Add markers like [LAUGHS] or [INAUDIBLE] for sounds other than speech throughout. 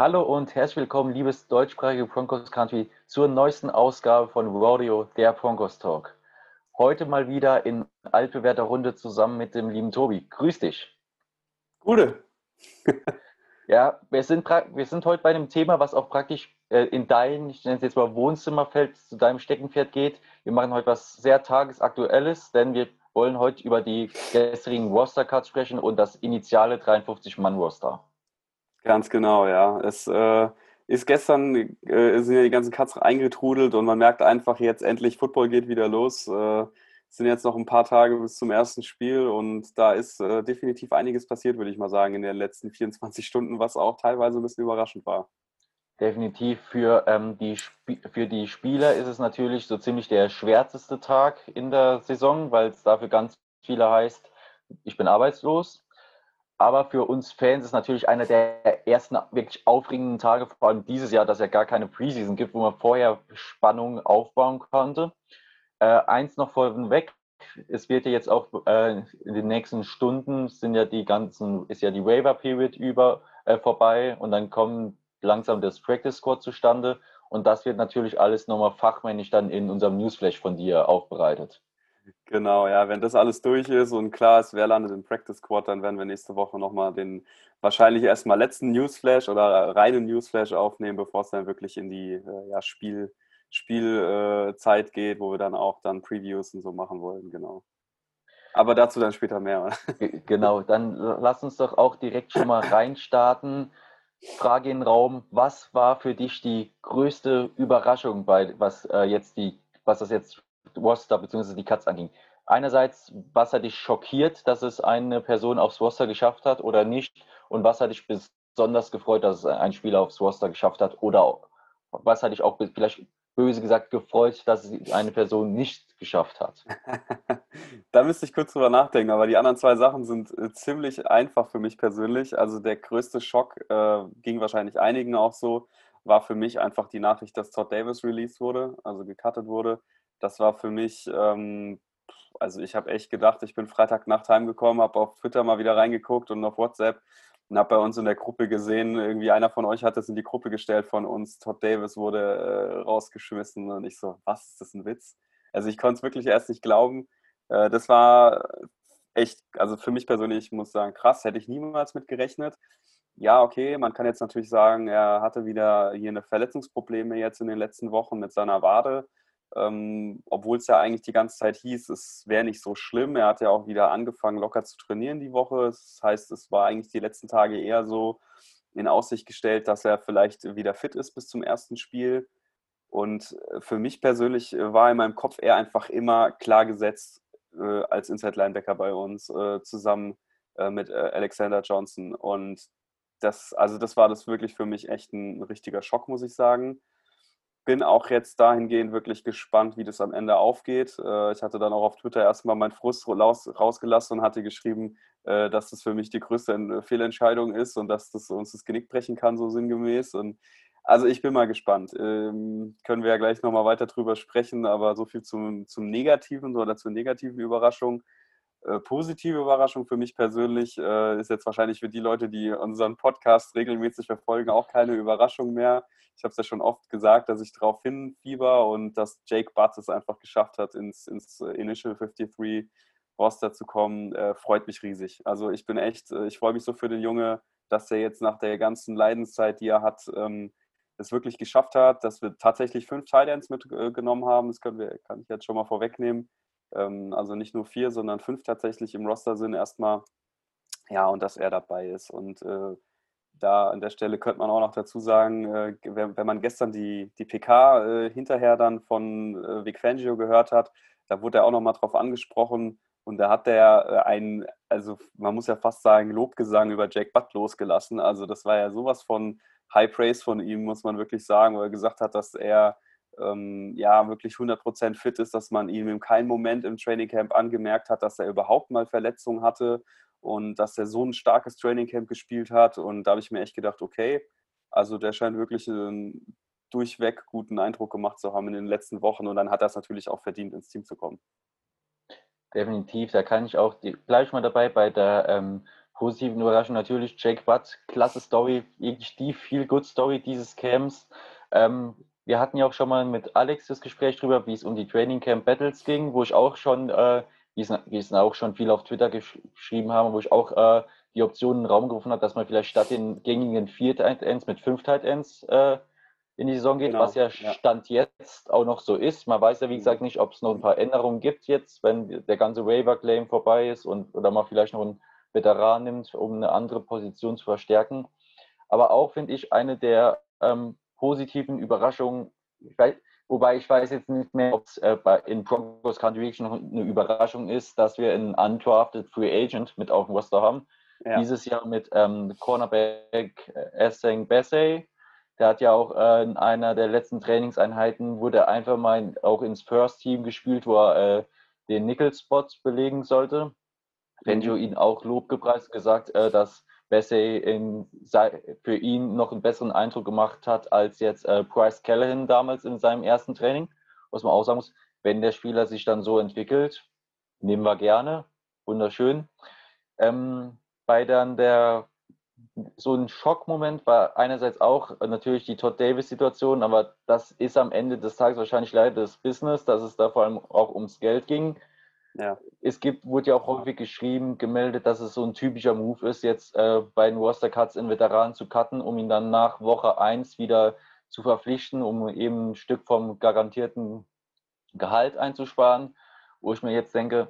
Hallo und herzlich willkommen, liebes deutschsprachige Broncos Country, zur neuesten Ausgabe von Rodeo, der Broncos Talk. Heute mal wieder in altbewährter Runde zusammen mit dem lieben Tobi. Grüß dich. Gute. [LAUGHS] ja, wir sind, wir sind heute bei einem Thema, was auch praktisch äh, in dein, ich nenne es jetzt mal Wohnzimmerfeld, zu deinem Steckenpferd geht. Wir machen heute was sehr tagesaktuelles, denn wir wollen heute über die gestrigen Roster-Cuts sprechen und das initiale 53-Mann-Roster. Ganz genau, ja. Es äh, ist gestern, äh, sind ja die ganzen Cuts eingetrudelt und man merkt einfach jetzt endlich, Football geht wieder los. Äh, es sind jetzt noch ein paar Tage bis zum ersten Spiel und da ist äh, definitiv einiges passiert, würde ich mal sagen, in den letzten 24 Stunden, was auch teilweise ein bisschen überraschend war. Definitiv für, ähm, die, für die Spieler ist es natürlich so ziemlich der schwärzeste Tag in der Saison, weil es dafür ganz viele heißt, ich bin arbeitslos. Aber für uns Fans ist natürlich einer der ersten wirklich aufregenden Tage, vor allem dieses Jahr, dass es ja gar keine Preseason gibt, wo man vorher Spannung aufbauen konnte. Äh, eins noch vorweg, es wird ja jetzt auch äh, in den nächsten Stunden sind ja die ganzen, ist ja die Waiver Period über äh, vorbei und dann kommen langsam das Practice Squad zustande. Und das wird natürlich alles nochmal fachmännisch dann in unserem Newsflash von dir aufbereitet. Genau, ja, wenn das alles durch ist und klar ist, wer landet im Practice Squad, dann werden wir nächste Woche nochmal den wahrscheinlich erstmal letzten Newsflash oder reinen Newsflash aufnehmen, bevor es dann wirklich in die äh, ja, Spiel, Spielzeit äh, geht, wo wir dann auch dann Previews und so machen wollen, genau. Aber dazu dann später mehr. Genau, dann lass uns doch auch direkt schon mal reinstarten. Frage in den Raum, was war für dich die größte Überraschung bei was äh, jetzt die, was das jetzt Roster bzw. die Cuts anging? Einerseits, was hat dich schockiert, dass es eine Person aufs Roster geschafft hat oder nicht? Und was hat dich besonders gefreut, dass es ein Spieler aufs Roster geschafft hat? Oder was hat dich auch vielleicht böse gesagt gefreut, dass es eine Person nicht geschafft hat? [LAUGHS] da müsste ich kurz drüber nachdenken, aber die anderen zwei Sachen sind äh, ziemlich einfach für mich persönlich. Also der größte Schock äh, ging wahrscheinlich einigen auch so, war für mich einfach die Nachricht, dass Todd Davis released wurde, also gecuttet wurde. Das war für mich, ähm, also ich habe echt gedacht, ich bin Freitagnacht heimgekommen, habe auf Twitter mal wieder reingeguckt und auf WhatsApp und habe bei uns in der Gruppe gesehen, irgendwie einer von euch hat das in die Gruppe gestellt von uns, Todd Davis wurde äh, rausgeschmissen und ich so, was, ist das ein Witz? Also ich konnte es wirklich erst nicht glauben. Äh, das war echt, also für mich persönlich, ich muss sagen, krass, hätte ich niemals mit gerechnet. Ja, okay, man kann jetzt natürlich sagen, er hatte wieder hier eine Verletzungsprobleme jetzt in den letzten Wochen mit seiner Wade. Ähm, Obwohl es ja eigentlich die ganze Zeit hieß, es wäre nicht so schlimm. Er hat ja auch wieder angefangen, locker zu trainieren die Woche. Das heißt, es war eigentlich die letzten Tage eher so in Aussicht gestellt, dass er vielleicht wieder fit ist bis zum ersten Spiel. Und äh, für mich persönlich äh, war in meinem Kopf eher einfach immer klar gesetzt äh, als Inside Linebacker bei uns, äh, zusammen äh, mit äh, Alexander Johnson. Und das, also das war das wirklich für mich echt ein richtiger Schock, muss ich sagen bin auch jetzt dahingehend wirklich gespannt, wie das am Ende aufgeht. Äh, ich hatte dann auch auf Twitter erstmal meinen Frust rausgelassen und hatte geschrieben, äh, dass das für mich die größte Fehlentscheidung ist und dass das uns das Genick brechen kann, so sinngemäß. Und also ich bin mal gespannt. Ähm, können wir ja gleich nochmal weiter drüber sprechen, aber so viel zum, zum Negativen oder zur negativen Überraschung. Äh, positive Überraschung für mich persönlich äh, ist jetzt wahrscheinlich für die Leute, die unseren Podcast regelmäßig verfolgen, auch keine Überraschung mehr. Ich habe es ja schon oft gesagt, dass ich darauf hinfieber und dass Jake Butts es einfach geschafft hat, ins, ins Initial 53 Roster zu kommen, äh, freut mich riesig. Also ich bin echt, äh, ich freue mich so für den Junge, dass er jetzt nach der ganzen Leidenszeit, die er hat, ähm, es wirklich geschafft hat, dass wir tatsächlich fünf Titans mitgenommen haben. Das können wir, kann ich jetzt schon mal vorwegnehmen ähm, also nicht nur vier, sondern fünf tatsächlich im Roster sind erstmal. Ja, und dass er dabei ist. Und äh, da an der Stelle könnte man auch noch dazu sagen, äh, wenn, wenn, man gestern die, die PK äh, hinterher dann von äh, Vic Fangio gehört hat, da wurde er auch nochmal drauf angesprochen und da hat er äh, einen, also man muss ja fast sagen, Lobgesang über Jack Butt losgelassen. Also das war ja sowas von High Praise von ihm, muss man wirklich sagen, wo er gesagt hat, dass er ähm, ja wirklich 100% fit ist, dass man ihm in keinem Moment im Trainingcamp angemerkt hat, dass er überhaupt mal Verletzungen hatte und dass er so ein starkes Trainingcamp gespielt hat. Und da habe ich mir echt gedacht, okay, also der scheint wirklich einen durchweg guten Eindruck gemacht zu haben in den letzten Wochen und dann hat er es natürlich auch verdient, ins Team zu kommen. Definitiv, da kann ich auch die, gleich mal dabei bei der ähm, positiven Überraschungen natürlich Jake Butt, klasse Story, wirklich die viel Good Story dieses Camps. Ähm, wir hatten ja auch schon mal mit Alex das Gespräch darüber, wie es um die Training Camp Battles ging, wo ich auch schon, äh, wie, es, wie es auch schon viel auf Twitter gesch geschrieben haben, wo ich auch äh, die Option in den Raum gerufen habe, dass man vielleicht statt den gängigen vier Tight Ends mit fünf Tight Ends äh, in die Saison geht, genau, was ja, Stand jetzt auch noch so ist. Man weiß ja, wie gesagt, nicht, ob es noch ein paar Änderungen gibt jetzt, wenn der ganze Waiver-Claim vorbei ist und oder man vielleicht noch einen Veteran nimmt, um eine andere Position zu verstärken. Aber auch finde ich eine der ähm, positiven Überraschungen, ich weiß, wobei ich weiß jetzt nicht mehr, ob es äh, in Broncos Country noch eine Überraschung ist, dass wir einen undrafted Free Agent mit auf dem Roster haben. Ja. Dieses Jahr mit ähm, Cornerback Esseng Bessay. Der hat ja auch äh, in einer der letzten Trainingseinheiten, wurde einfach mal auch ins First Team gespielt, wo er äh, den Nickel-Spot belegen sollte. Benjo ihn auch Lob gepreist, gesagt, äh, dass Bessay in, für ihn noch einen besseren Eindruck gemacht hat als jetzt äh, Bryce Callahan damals in seinem ersten Training. Was man auch sagen muss, wenn der Spieler sich dann so entwickelt, nehmen wir gerne. Wunderschön. Ähm, bei dann der so ein Schockmoment war einerseits auch natürlich die Todd Davis-Situation, aber das ist am Ende des Tages wahrscheinlich leider das Business, dass es da vor allem auch ums Geld ging. Ja. Es gibt, wurde ja auch häufig geschrieben, gemeldet, dass es so ein typischer Move ist, jetzt äh, bei den Roster Cuts in Veteranen zu cutten, um ihn dann nach Woche 1 wieder zu verpflichten, um eben ein Stück vom garantierten Gehalt einzusparen. Wo ich mir jetzt denke,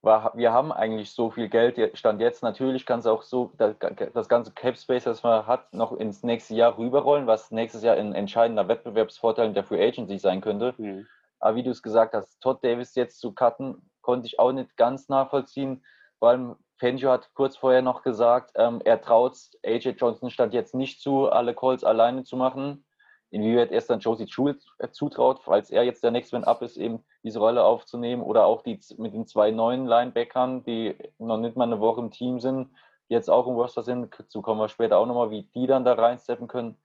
war, wir haben eigentlich so viel Geld, Stand jetzt natürlich kann es auch so, das ganze Cap Space, das man hat, noch ins nächste Jahr rüberrollen, was nächstes Jahr ein entscheidender Wettbewerbsvorteil der Free Agency sein könnte. Mhm. Aber wie du es gesagt hast, Todd Davis jetzt zu cutten, konnte ich auch nicht ganz nachvollziehen. Vor allem hat kurz vorher noch gesagt, ähm, er traut AJ Johnson stand jetzt nicht zu, alle Calls alleine zu machen. Inwieweit er es dann Josie Schul zutraut, falls er jetzt der Next Man Up ist, eben diese Rolle aufzunehmen oder auch die mit den zwei neuen Linebackern, die noch nicht mal eine Woche im Team sind, jetzt auch im Roster sind, dazu kommen wir später auch nochmal, wie die dann da reinsteppen können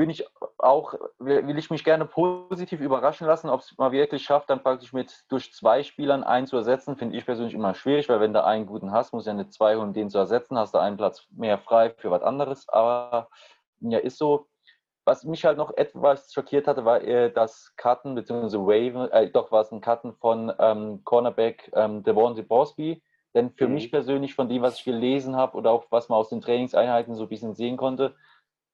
bin ich auch, will ich mich gerne positiv überraschen lassen, ob es mal wirklich schafft, dann praktisch mit durch zwei Spielern einen zu ersetzen, finde ich persönlich immer schwierig, weil wenn du einen guten hast, muss ja nicht zwei und den zu ersetzen, hast du einen Platz mehr frei für was anderes. Aber ja, ist so. Was mich halt noch etwas schockiert hatte, war äh, das Karten, beziehungsweise Waven, äh, doch war es ein Karten von ähm, Cornerback ähm, Devon Bosby. Denn für mhm. mich persönlich, von dem, was ich gelesen habe oder auch was man aus den Trainingseinheiten so ein bisschen sehen konnte,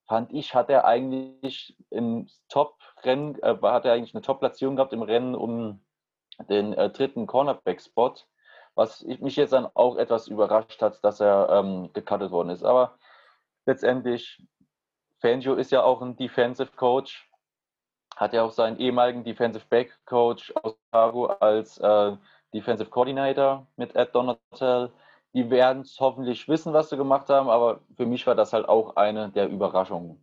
fand ich, hat er eigentlich im Top-Rennen, äh, hat er eigentlich eine Top-Platzierung gehabt im Rennen um den äh, dritten Cornerback-Spot, was mich jetzt dann auch etwas überrascht hat, dass er ähm, gecuttet worden ist. Aber letztendlich, Fangio ist ja auch ein Defensive Coach, hat ja auch seinen ehemaligen Defensive Back Coach aus Chicago als äh, Defensive Coordinator mit Ed Donatel die werden es hoffentlich wissen, was sie gemacht haben, aber für mich war das halt auch eine der Überraschungen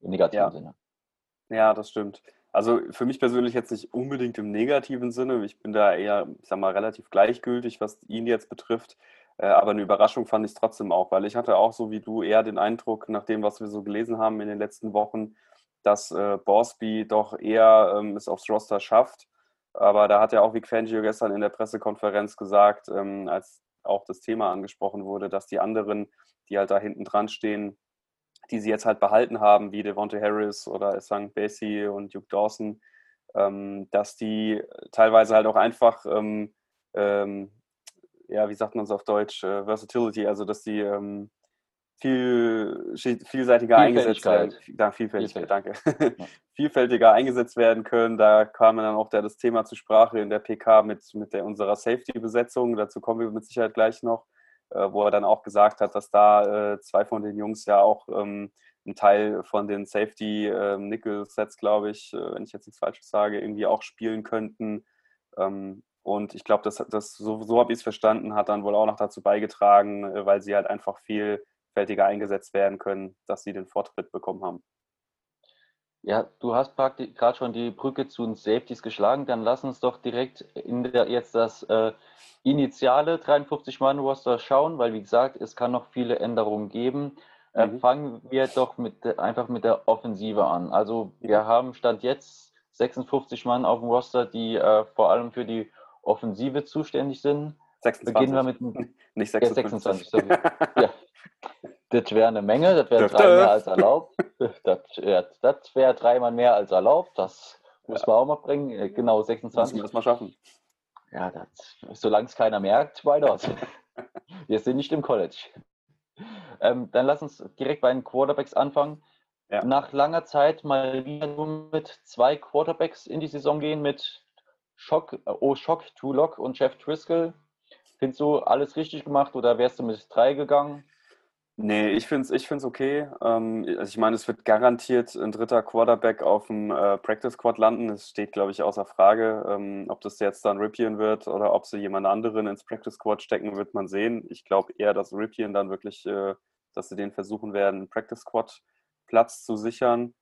im negativen ja. Sinne. Ja, das stimmt. Also für mich persönlich jetzt nicht unbedingt im negativen Sinne. Ich bin da eher, ich sag mal, relativ gleichgültig, was ihn jetzt betrifft. Äh, aber eine Überraschung fand ich es trotzdem auch, weil ich hatte auch so wie du eher den Eindruck, nach dem, was wir so gelesen haben in den letzten Wochen, dass äh, Borsby doch eher ähm, es aufs Roster schafft. Aber da hat ja auch Vic Fangio gestern in der Pressekonferenz gesagt, ähm, als auch das Thema angesprochen wurde, dass die anderen, die halt da hinten dran stehen, die sie jetzt halt behalten haben, wie Devonte Harris oder Sang Basie und Duke Dawson, ähm, dass die teilweise halt auch einfach, ähm, ähm, ja, wie sagt man es auf Deutsch, äh, Versatility, also dass die ähm, viel, vielseitiger eingesetzt werden. Da, Vielfältigkeit, danke. Ja. [LAUGHS] Vielfältiger eingesetzt werden können. Da kam dann auch der, das Thema zur Sprache in der PK mit, mit der, unserer Safety-Besetzung. Dazu kommen wir mit Sicherheit gleich noch, äh, wo er dann auch gesagt hat, dass da äh, zwei von den Jungs ja auch ähm, ein Teil von den Safety-Nickel-Sets, ähm, glaube ich, äh, wenn ich jetzt nichts Falsches sage, irgendwie auch spielen könnten. Ähm, und ich glaube, das, das, so, so habe ich es verstanden, hat dann wohl auch noch dazu beigetragen, äh, weil sie halt einfach viel vielfältiger eingesetzt werden können, dass sie den Vortritt bekommen haben. Ja, du hast praktisch gerade schon die Brücke zu den Safeties geschlagen. Dann lass uns doch direkt in der, jetzt das äh, initiale 53-Mann-Roster schauen, weil wie gesagt, es kann noch viele Änderungen geben. Äh, mhm. Fangen wir doch mit, einfach mit der Offensive an. Also wir haben Stand jetzt 56 Mann auf dem Roster, die äh, vor allem für die Offensive zuständig sind. 26. Beginnen wir mit [LAUGHS] nicht 26. 26 ja. [LAUGHS] Das wäre eine Menge, das wäre drei mehr als erlaubt. [LAUGHS] Das, das wäre dreimal mehr als erlaubt. Das muss man auch mal bringen. Äh, genau, 26. Müssen wir das mal schaffen. Ja, solange es keiner merkt, why [LAUGHS] not? wir sind nicht im College. Ähm, dann lass uns direkt bei den Quarterbacks anfangen. Ja. Nach langer Zeit mal wieder nur mit zwei Quarterbacks in die Saison gehen, mit Schock, oh Schock, Lock und Jeff Driscoll. Findest du alles richtig gemacht oder wärst du mit drei gegangen? Nee, ich finde es ich find's okay. Ähm, also ich meine, es wird garantiert ein dritter Quarterback auf dem äh, Practice Squad landen. Es steht, glaube ich, außer Frage. Ähm, ob das jetzt dann Ripien wird oder ob sie jemand anderen ins Practice Squad stecken, wird man sehen. Ich glaube eher, dass Ripien dann wirklich, äh, dass sie den versuchen werden, Practice Squad Platz zu sichern.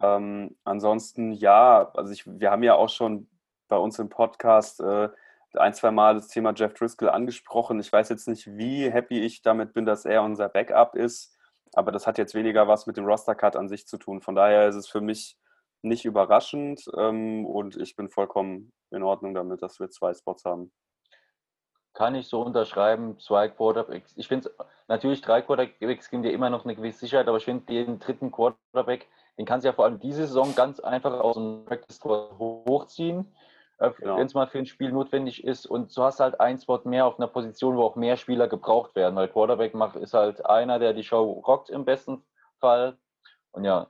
Ähm, ansonsten ja, also ich, wir haben ja auch schon bei uns im Podcast äh, ein, zwei Mal das Thema Jeff Driscoll angesprochen. Ich weiß jetzt nicht, wie happy ich damit bin, dass er unser Backup ist, aber das hat jetzt weniger was mit dem Roster-Cut an sich zu tun. Von daher ist es für mich nicht überraschend ähm, und ich bin vollkommen in Ordnung damit, dass wir zwei Spots haben. Kann ich so unterschreiben, zwei Quarterbacks. Ich finde natürlich drei Quarterbacks geben dir immer noch eine gewisse Sicherheit, aber ich finde den dritten Quarterback, den kannst du ja vor allem diese Saison ganz einfach aus dem Practice hochziehen äh, genau. wenn es mal für ein Spiel notwendig ist. Und du hast halt ein Spot mehr auf einer Position, wo auch mehr Spieler gebraucht werden, weil Quarterback macht, ist halt einer, der die Show rockt im besten Fall. Und ja,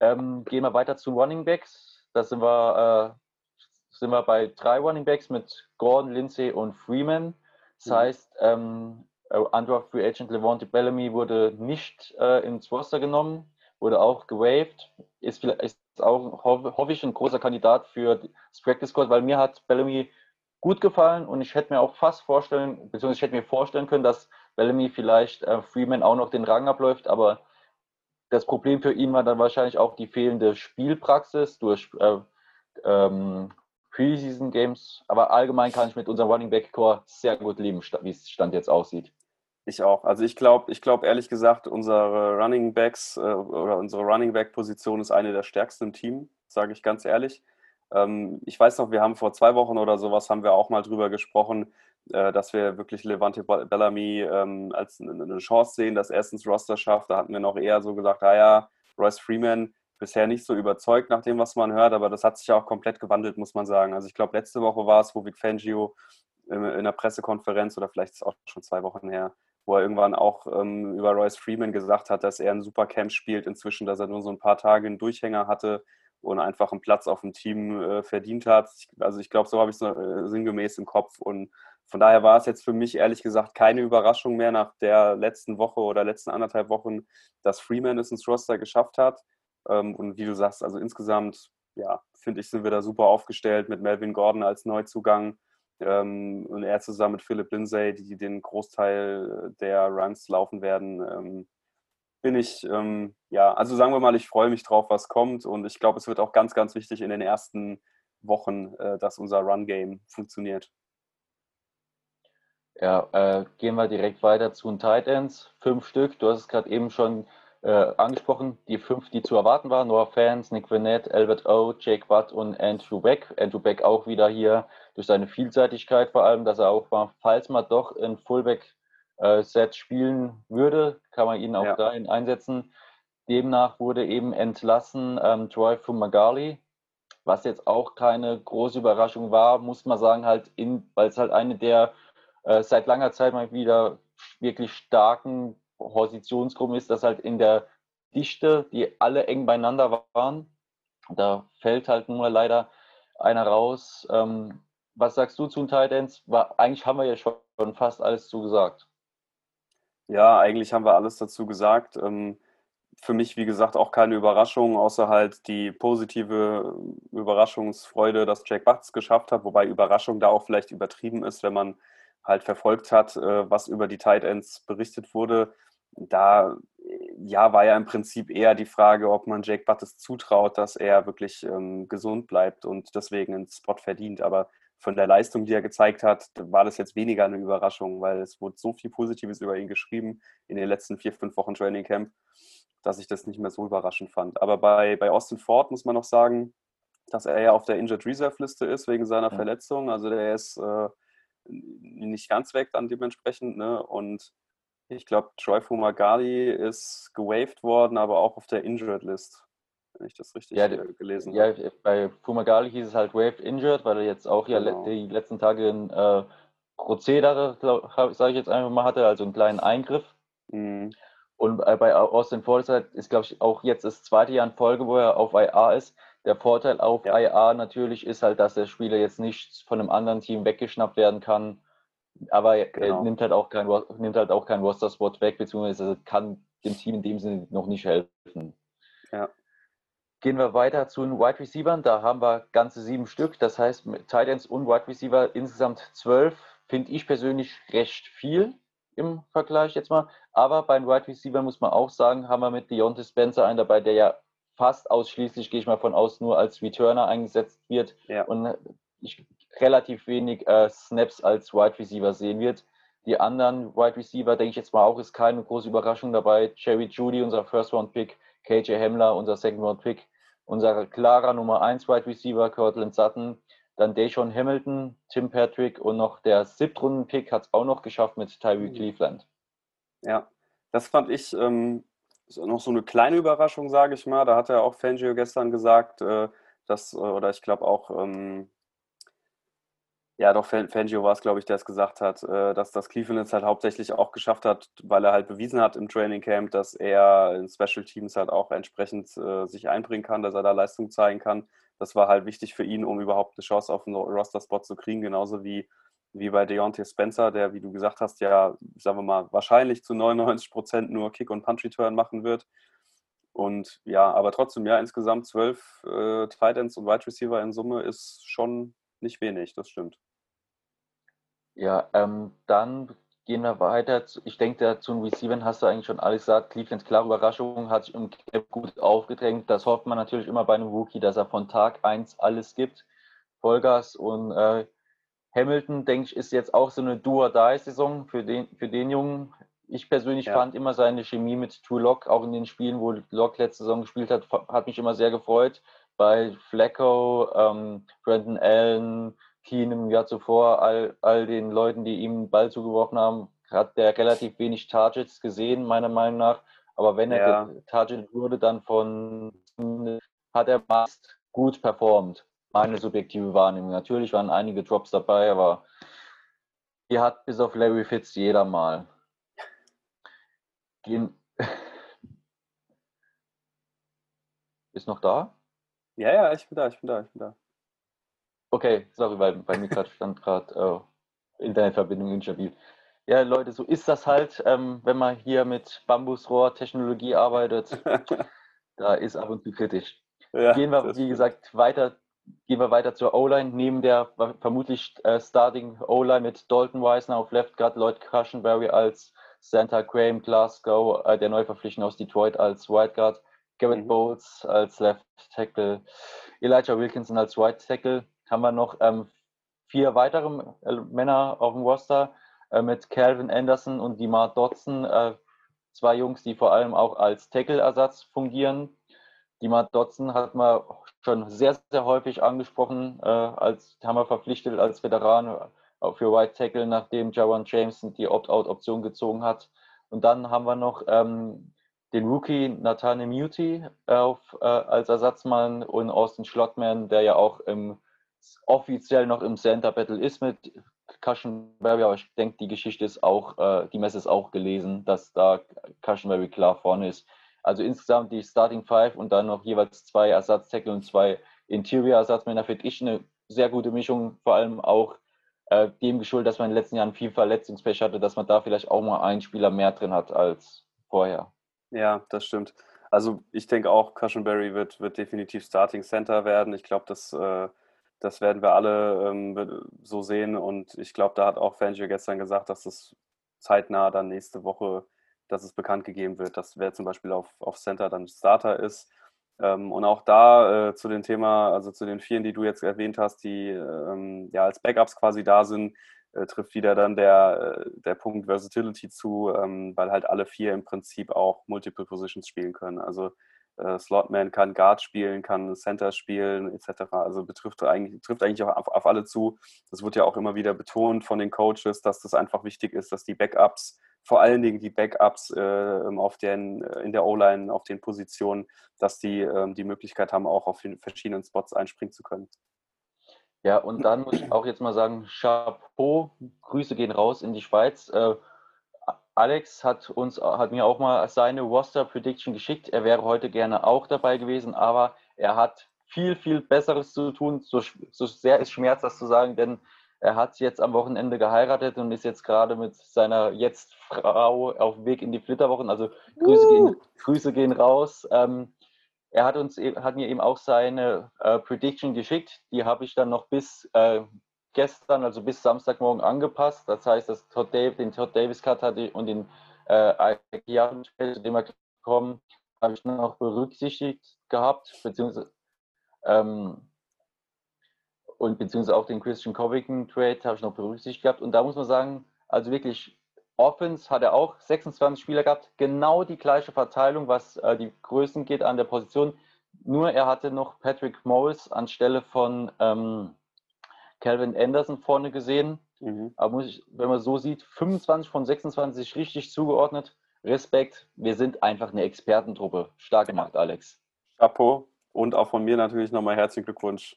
ähm, gehen wir weiter zu Running Backs. Da sind wir, äh, sind wir bei drei Running Backs mit Gordon, Lindsay und Freeman. Das mhm. heißt, ähm, äh, Undraft Free Agent Levante Bellamy wurde nicht äh, ins Roster genommen, wurde auch gewaved. Ist, ist auch, hoffe ich, ein großer Kandidat für das Practice Squad, weil mir hat Bellamy gut gefallen und ich hätte mir auch fast vorstellen, beziehungsweise ich hätte mir vorstellen können, dass Bellamy vielleicht äh, Freeman auch noch den Rang abläuft, aber das Problem für ihn war dann wahrscheinlich auch die fehlende Spielpraxis durch äh, ähm, Preseason Games. Aber allgemein kann ich mit unserem Running Back Core sehr gut leben, wie es Stand jetzt aussieht. Ich auch. Also ich glaube, ich glaube ehrlich gesagt, unsere Running Backs äh, oder unsere Running Back Position ist eine der stärksten im Team, sage ich ganz ehrlich. Ähm, ich weiß noch, wir haben vor zwei Wochen oder sowas haben wir auch mal drüber gesprochen, äh, dass wir wirklich Levante Bellamy ähm, als eine Chance sehen, dass er es ins Roster schafft. Da hatten wir noch eher so gesagt, ah ja, Royce Freeman bisher nicht so überzeugt nach dem, was man hört, aber das hat sich auch komplett gewandelt, muss man sagen. Also ich glaube, letzte Woche war es, wo Vic Fangio in der Pressekonferenz oder vielleicht ist auch schon zwei Wochen her, wo er irgendwann auch ähm, über Royce Freeman gesagt hat, dass er ein super Camp spielt inzwischen, dass er nur so ein paar Tage einen Durchhänger hatte und einfach einen Platz auf dem Team äh, verdient hat. Also ich glaube, so habe ich es äh, sinngemäß im Kopf und von daher war es jetzt für mich ehrlich gesagt keine Überraschung mehr nach der letzten Woche oder letzten anderthalb Wochen, dass Freeman es ins Roster geschafft hat. Ähm, und wie du sagst, also insgesamt, ja, finde ich, sind wir da super aufgestellt mit Melvin Gordon als Neuzugang ähm, und er zusammen mit Philip Lindsay, die den Großteil der Runs laufen werden, ähm, bin ich, ähm, ja, also sagen wir mal, ich freue mich drauf, was kommt und ich glaube, es wird auch ganz, ganz wichtig in den ersten Wochen, äh, dass unser Run-Game funktioniert. Ja, äh, gehen wir direkt weiter zu den Titans. Fünf Stück, du hast es gerade eben schon äh, angesprochen, die fünf, die zu erwarten waren, Noah Fans, Nick Vanette, Albert O, Jake Butt und Andrew Beck. Andrew Beck auch wieder hier durch seine Vielseitigkeit vor allem, dass er auch mal, falls man doch ein Fullback-Set äh, spielen würde, kann man ihn auch ja. dahin einsetzen. Demnach wurde eben entlassen ähm, Troy Fumagali, was jetzt auch keine große Überraschung war, muss man sagen, halt weil es halt eine der äh, seit langer Zeit mal wieder wirklich starken Positionsgruppen ist, dass halt in der Dichte, die alle eng beieinander waren, da fällt halt nur leider einer raus. Ähm, was sagst du zu den Titans? Eigentlich haben wir ja schon fast alles zugesagt. Ja, eigentlich haben wir alles dazu gesagt. Ähm, für mich, wie gesagt, auch keine Überraschung, außer halt die positive Überraschungsfreude, dass Jack Butts geschafft hat, wobei Überraschung da auch vielleicht übertrieben ist, wenn man halt verfolgt hat, äh, was über die Tight Ends berichtet wurde da ja, war ja im Prinzip eher die Frage, ob man Jake Buttes zutraut, dass er wirklich ähm, gesund bleibt und deswegen einen Spot verdient. Aber von der Leistung, die er gezeigt hat, war das jetzt weniger eine Überraschung, weil es wurde so viel Positives über ihn geschrieben in den letzten vier, fünf Wochen Training Camp, dass ich das nicht mehr so überraschend fand. Aber bei, bei Austin Ford muss man noch sagen, dass er ja auf der Injured Reserve Liste ist wegen seiner ja. Verletzung. Also der ist äh, nicht ganz weg dann dementsprechend. Ne? Und ich glaube, Troy Fumagalli ist gewaved worden, aber auch auf der Injured List, wenn ich das richtig ja, äh, gelesen ja, habe. Ja, bei Fumagalli hieß es halt waved injured, weil er jetzt auch genau. ja die letzten Tage ein äh, Prozedere, sage ich jetzt einfach mal, hatte, also einen kleinen Eingriff. Mhm. Und bei Austin Forsythe ist, glaube ich, auch jetzt das zweite Jahr in Folge, wo er auf IA ist. Der Vorteil auf ja. IA natürlich ist halt, dass der Spieler jetzt nicht von einem anderen Team weggeschnappt werden kann. Aber genau. er nimmt halt auch kein, nimmt halt auch keinen Roster-Spot weg, beziehungsweise kann dem Team in dem Sinne noch nicht helfen. Ja. Gehen wir weiter zu den Wide Receivers. Da haben wir ganze sieben Stück. Das heißt, Titans und Wide Receiver insgesamt zwölf. Finde ich persönlich recht viel im Vergleich jetzt mal. Aber beim Wide Receiver muss man auch sagen, haben wir mit Deontay Spencer einen dabei, der ja fast ausschließlich, gehe ich mal von aus, nur als Returner eingesetzt wird ja. und ich relativ wenig äh, Snaps als Wide Receiver sehen wird. Die anderen Wide Receiver, denke ich jetzt mal auch, ist keine große Überraschung dabei. Cherry Judy, unser First Round Pick, KJ Hamler, unser Second Round Pick, unser klarer Nummer 1 Wide Receiver, Cortland Sutton, dann Deshaun Hamilton, Tim Patrick und noch der Siebtrunden-Pick hat es auch noch geschafft mit Tyree mhm. Cleveland. Ja, das fand ich ähm, noch so eine kleine Überraschung, sage ich mal. Da hat er auch Fangio gestern gesagt, äh, dass, äh, oder ich glaube auch, ähm, ja, doch, Fangio war es, glaube ich, der es gesagt hat, äh, dass das Cleveland es halt hauptsächlich auch geschafft hat, weil er halt bewiesen hat im Training Camp, dass er in Special Teams halt auch entsprechend äh, sich einbringen kann, dass er da Leistung zeigen kann. Das war halt wichtig für ihn, um überhaupt eine Chance auf einen Roster-Spot zu kriegen, genauso wie, wie bei Deontay Spencer, der, wie du gesagt hast, ja, sagen wir mal, wahrscheinlich zu 99 Prozent nur Kick- und Punch-Return machen wird. Und ja, aber trotzdem, ja, insgesamt zwölf äh, Tight Ends und Wide Receiver in Summe ist schon nicht wenig, das stimmt. Ja, ähm, dann gehen wir weiter. Ich denke, zu den Receivern hast du eigentlich schon alles gesagt. Clevelands klare Überraschung hat sich im Camp gut aufgedrängt. Das hofft man natürlich immer bei einem Rookie, dass er von Tag 1 alles gibt. Vollgas und äh, Hamilton, denke ich, ist jetzt auch so eine Do-or-Die-Saison für den, für den Jungen. Ich persönlich ja. fand immer seine Chemie mit True Lock, auch in den Spielen, wo Lock letzte Saison gespielt hat, hat mich immer sehr gefreut. Bei Flacco, ähm, Brandon Allen, Keenum im Jahr zuvor, all, all den Leuten, die ihm den Ball zugeworfen haben, hat der relativ wenig Targets gesehen, meiner Meinung nach. Aber wenn er ja. getargetet wurde, dann von hat er meist gut performt. Meine subjektive Wahrnehmung. Natürlich waren einige Drops dabei, aber die hat bis auf Larry Fitz jeder mal. Gehen. [LAUGHS] Ist noch da? Ja, ja, ich bin da, ich bin da, ich bin da. Okay, sorry, weil bei mir gerade stand gerade äh, Internetverbindung instabil. Ja, Leute, so ist das halt, ähm, wenn man hier mit Bambusrohr-Technologie arbeitet. [LAUGHS] da ist ab und zu kritisch. Ja, gehen wir, wie gesagt, weiter, gehen wir weiter zur O-Line. Neben der vermutlich äh, Starting O-Line mit Dalton Weisner auf Left Guard, Lloyd Cushenberry als Santa Graham Glasgow, äh, der Neuverpflichtung aus Detroit als White Guard, Garrett mhm. Bowles als Left Tackle, Elijah Wilkinson als White Tackle haben wir noch ähm, vier weitere äh, Männer auf dem Roster äh, mit Calvin Anderson und Dimar Dodson. Äh, zwei Jungs, die vor allem auch als Tackle-Ersatz fungieren. Dimar Dodson hat man schon sehr, sehr häufig angesprochen, äh, als haben wir verpflichtet als Veteran äh, für White Tackle, nachdem Jawan Jameson die Opt-out-Option gezogen hat. Und dann haben wir noch ähm, den Rookie Nathaniel Muti auf, äh, als Ersatzmann und Austin Schlottman, der ja auch im offiziell noch im Center Battle ist mit Cushenberry, aber ich denke, die Geschichte ist auch, äh, die Messe ist auch gelesen, dass da Cushenberry klar vorne ist. Also insgesamt die Starting Five und dann noch jeweils zwei Ersatztackle und zwei Interior-Ersatzmänner finde ich eine sehr gute Mischung, vor allem auch äh, dem geschuldet, dass man in den letzten Jahren viel Verletzungspech hatte, dass man da vielleicht auch mal einen Spieler mehr drin hat als vorher. Ja, das stimmt. Also ich denke auch, Cushenberry wird, wird definitiv Starting Center werden. Ich glaube, dass äh, das werden wir alle ähm, so sehen. Und ich glaube, da hat auch Fangio gestern gesagt, dass es zeitnah dann nächste Woche, dass es bekannt gegeben wird, dass wer zum Beispiel auf, auf Center dann Starter ist. Ähm, und auch da äh, zu dem Thema, also zu den vielen, die du jetzt erwähnt hast, die ähm, ja als Backups quasi da sind, äh, trifft wieder dann der, äh, der Punkt Versatility zu, ähm, weil halt alle vier im Prinzip auch Multiple Positions spielen können. Also äh, Slotman, kann Guard spielen, kann Center spielen, etc. Also betrifft eigentlich, trifft eigentlich auch auf, auf alle zu. Das wird ja auch immer wieder betont von den Coaches, dass das einfach wichtig ist, dass die Backups, vor allen Dingen die Backups äh, auf den, in der O-Line, auf den Positionen, dass die äh, die Möglichkeit haben, auch auf verschiedenen Spots einspringen zu können. Ja, und dann muss ich auch jetzt mal sagen, Chapeau, Grüße gehen raus in die Schweiz. Äh, Alex hat uns, hat mir auch mal seine Roster Prediction geschickt. Er wäre heute gerne auch dabei gewesen, aber er hat viel, viel Besseres zu tun. So, so sehr ist Schmerz, das zu sagen, denn er hat jetzt am Wochenende geheiratet und ist jetzt gerade mit seiner jetzt Frau auf dem Weg in die Flitterwochen. Also Grüße, uh. gehen, Grüße gehen raus. Ähm, er hat uns e-, hat mir eben auch seine äh, Prediction geschickt. Die habe ich dann noch bis äh, gestern, also bis Samstagmorgen angepasst. Das heißt, dass Todd Davis, den Todd Davis Cut hatte und den äh, zu dem er kommen, habe ich noch berücksichtigt gehabt, beziehungsweise ähm, und beziehungsweise auch den Christian Covington Trade habe ich noch berücksichtigt gehabt. Und da muss man sagen, also wirklich Offense hat er auch 26 Spieler gehabt, genau die gleiche Verteilung, was äh, die Größen geht an der Position. Nur er hatte noch Patrick Morris anstelle von ähm, Calvin Anderson vorne gesehen. Mhm. Aber ich, wenn man so sieht, 25 von 26 richtig zugeordnet. Respekt, wir sind einfach eine Expertentruppe. Stark gemacht, Alex. Chapeau und auch von mir natürlich nochmal herzlichen Glückwunsch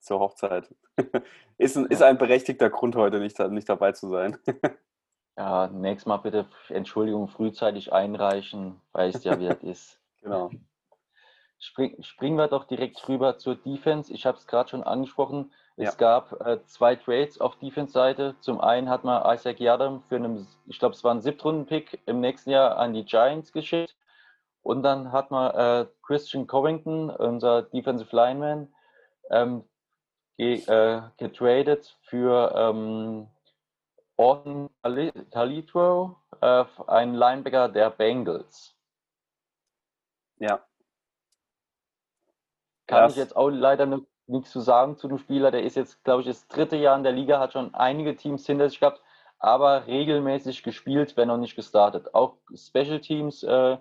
zur Hochzeit. [LAUGHS] ist, ein, ist ein berechtigter Grund heute nicht, nicht dabei zu sein. [LAUGHS] Ja, nächstes Mal bitte Entschuldigung frühzeitig einreichen, weißt ja, wie das ist. [LAUGHS] Genau. Spring, springen wir doch direkt rüber zur Defense. Ich habe es gerade schon angesprochen. Es ja. gab äh, zwei Trades auf Defense-Seite. Zum einen hat man Isaac Yadam für einen, ich glaube, es war ein Siebtrunden-Pick im nächsten Jahr an die Giants geschickt. Und dann hat man äh, Christian Covington, unser Defensive Lineman, ähm, ge, äh, getradet für ähm, Orton Talitro, äh, ein Linebacker der Bengals. Ja. Kann das. ich jetzt auch leider nichts zu sagen zu dem Spieler. Der ist jetzt, glaube ich, das dritte Jahr in der Liga, hat schon einige Teams hinter sich gehabt, aber regelmäßig gespielt, wenn noch nicht gestartet. Auch Special Teams, äh,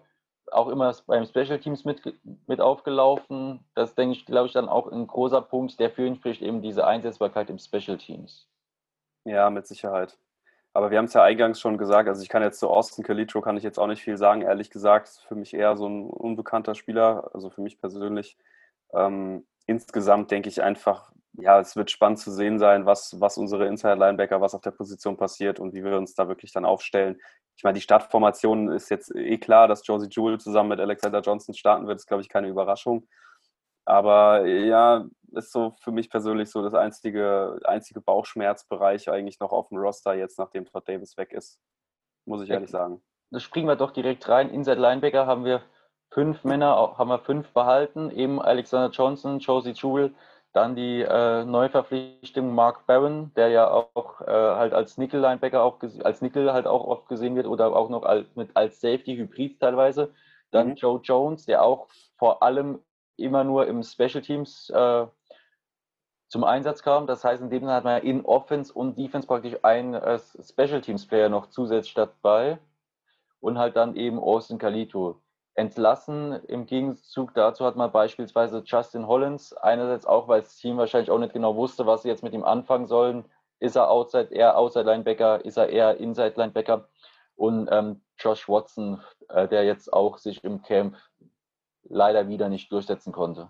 auch immer beim Special Teams mit, mit aufgelaufen. Das denke ich, glaube ich, dann auch ein großer Punkt, der für ihn spricht, eben diese Einsetzbarkeit im Special Teams. Ja, mit Sicherheit. Aber wir haben es ja eingangs schon gesagt, also ich kann jetzt zu Austin Calitro kann ich jetzt auch nicht viel sagen, ehrlich gesagt. Für mich eher so ein unbekannter Spieler, also für mich persönlich. Ähm, insgesamt denke ich einfach, ja, es wird spannend zu sehen sein, was, was unsere Inside-Linebacker, was auf der Position passiert und wie wir uns da wirklich dann aufstellen. Ich meine, die Startformation ist jetzt eh klar, dass Josie Jewell zusammen mit Alexander Johnson starten wird, ist, glaube ich, keine Überraschung. Aber ja, ist so für mich persönlich so das einzige, einzige Bauchschmerzbereich eigentlich noch auf dem Roster jetzt, nachdem Todd Davis weg ist. Muss ich ehrlich sagen. Das springen wir doch direkt rein. Inside Linebacker haben wir fünf Männer, haben wir fünf behalten. Eben Alexander Johnson, Josie Jewell, dann die äh, Neuverpflichtung Mark Barron, der ja auch äh, halt als Nickel Linebacker auch als Nickel halt auch oft gesehen wird oder auch noch als, mit als Safety Hybrid teilweise. Dann mhm. Joe Jones, der auch vor allem immer nur im Special Teams äh, zum Einsatz kam. Das heißt, in dem Sinne hat man in Offense und Defense praktisch einen äh, Special Teams Player noch zusätzlich dabei und halt dann eben Austin Kalito. Entlassen im Gegenzug dazu hat man beispielsweise Justin Hollins, einerseits auch, weil das Team wahrscheinlich auch nicht genau wusste, was sie jetzt mit ihm anfangen sollen. Ist er Outside, eher Outside Linebacker, ist er eher Inside Linebacker? Und ähm, Josh Watson, äh, der jetzt auch sich im Camp leider wieder nicht durchsetzen konnte.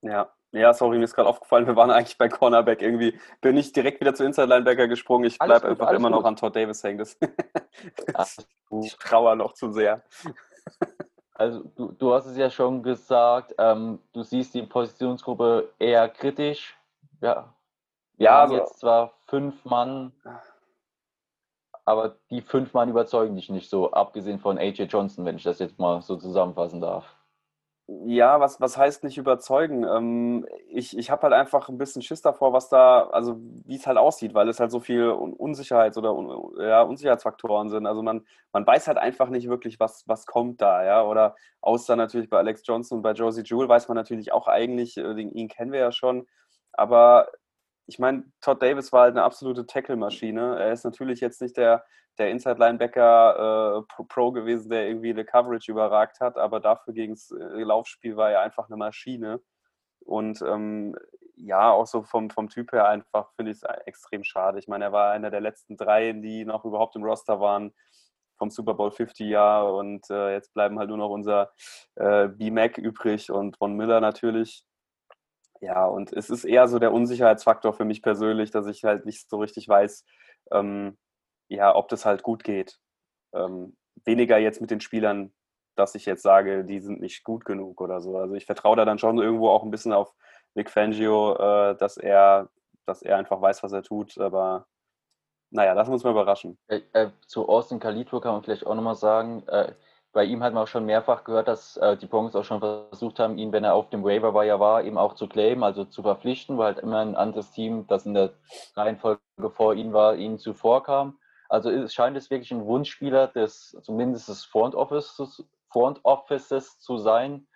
Ja, ja, sorry, mir ist gerade aufgefallen, wir waren eigentlich bei Cornerback irgendwie. Bin ich direkt wieder zu Inside Linebacker gesprungen. Ich bleibe einfach immer gut. noch an Todd Davis hängen. Das, [LAUGHS] das ich trauer noch zu sehr. Also du, du hast es ja schon gesagt, ähm, du siehst die Positionsgruppe eher kritisch. Ja, wir ja, haben also, jetzt zwar fünf Mann, aber die fünf Mann überzeugen dich nicht so, abgesehen von AJ Johnson, wenn ich das jetzt mal so zusammenfassen darf. Ja, was, was heißt nicht überzeugen? Ähm, ich ich habe halt einfach ein bisschen Schiss davor, was da, also wie es halt aussieht, weil es halt so viel Unsicherheits- oder ja, Unsicherheitsfaktoren sind. Also man, man weiß halt einfach nicht wirklich, was, was kommt da, ja. Oder außer natürlich bei Alex Johnson und bei Josie Jewell weiß man natürlich auch eigentlich, äh, ihn kennen wir ja schon. Aber ich meine, Todd Davis war halt eine absolute Tackle-Maschine. Er ist natürlich jetzt nicht der, der Inside-Linebacker äh, Pro gewesen, der irgendwie eine Coverage überragt hat, aber dafür gegen das äh, Laufspiel war er einfach eine Maschine. Und ähm, ja, auch so vom, vom Typ her einfach finde ich es extrem schade. Ich meine, er war einer der letzten drei, die noch überhaupt im Roster waren vom Super Bowl 50 Jahr und äh, jetzt bleiben halt nur noch unser äh, B-Mac übrig und Von Miller natürlich. Ja, und es ist eher so der Unsicherheitsfaktor für mich persönlich, dass ich halt nicht so richtig weiß, ähm, ja, ob das halt gut geht. Ähm, weniger jetzt mit den Spielern, dass ich jetzt sage, die sind nicht gut genug oder so. Also ich vertraue da dann schon irgendwo auch ein bisschen auf Vic Fangio, äh, dass er, dass er einfach weiß, was er tut. Aber naja, lassen wir uns mal überraschen. Äh, äh, zu Austin Kalitro kann man vielleicht auch nochmal sagen, äh, bei ihm hat man auch schon mehrfach gehört, dass äh, die Broncos auch schon versucht haben, ihn, wenn er auf dem Waiver Wire war, eben auch zu claimen, also zu verpflichten, weil halt immer ein anderes Team, das in der Reihenfolge vor ihm war, ihnen zuvorkam. Also es scheint es wirklich ein Wunschspieler des zumindest des Front Offices, Front Offices zu sein.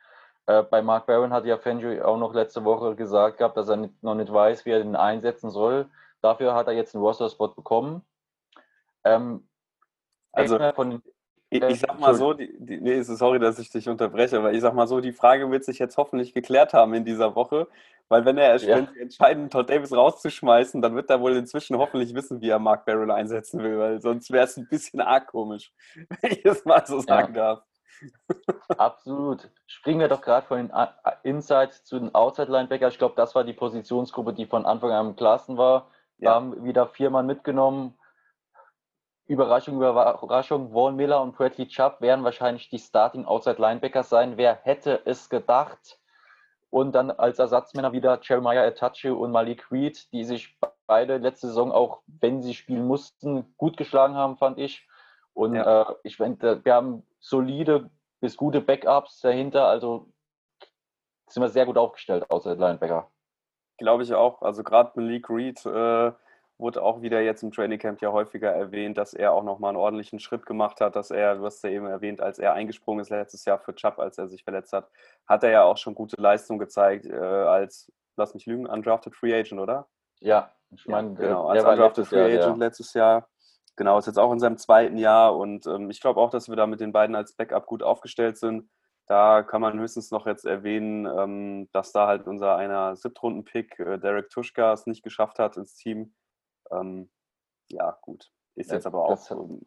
Äh, bei Mark Barron hat ja Fangio auch noch letzte Woche gesagt gehabt, dass er nicht, noch nicht weiß, wie er den einsetzen soll. Dafür hat er jetzt einen Roster-Spot bekommen. Ähm, also von den ich, ich sag mal so, die, die, nee, sorry, dass ich dich unterbreche, aber ich sag mal so, die Frage wird sich jetzt hoffentlich geklärt haben in dieser Woche, weil wenn er ja. entscheiden, Todd Davis rauszuschmeißen, dann wird er wohl inzwischen hoffentlich wissen, wie er Mark Barrel einsetzen will, weil sonst wäre es ein bisschen arg komisch, [LAUGHS] wenn ich es mal so sagen ja. darf. Absolut. Springen wir doch gerade von den Inside zu den Outside Linebacker. Ich glaube, das war die Positionsgruppe, die von Anfang an im Klassen war. Wir ja. haben wieder vier Mann mitgenommen. Überraschung, Überraschung, Vaughn Miller und Bradley Chubb werden wahrscheinlich die Starting Outside Linebackers sein. Wer hätte es gedacht? Und dann als Ersatzmänner wieder Jeremiah Etachi und Malik Reed, die sich beide letzte Saison auch, wenn sie spielen mussten, gut geschlagen haben, fand ich. Und ja. äh, ich finde, wir haben solide bis gute Backups dahinter, also sind wir sehr gut aufgestellt, außer Linebacker. Glaube ich auch. Also gerade Malik Reed äh, wurde auch wieder jetzt im Training Camp ja häufiger erwähnt, dass er auch nochmal einen ordentlichen Schritt gemacht hat, dass er, du hast ja eben erwähnt, als er eingesprungen ist letztes Jahr für Chubb, als er sich verletzt hat, hat er ja auch schon gute Leistung gezeigt äh, als, lass mich lügen, undrafted Free Agent, oder? Ja, ich meine, ja, genau, als undrafted Free Agent Jahr, ja. letztes Jahr. Genau, ist jetzt auch in seinem zweiten Jahr und ähm, ich glaube auch, dass wir da mit den beiden als Backup gut aufgestellt sind. Da kann man höchstens noch jetzt erwähnen, ähm, dass da halt unser einer Siebtrunden-Pick, äh, Derek Tuschka, es nicht geschafft hat ins Team. Ähm, ja, gut. Ist jetzt aber auch so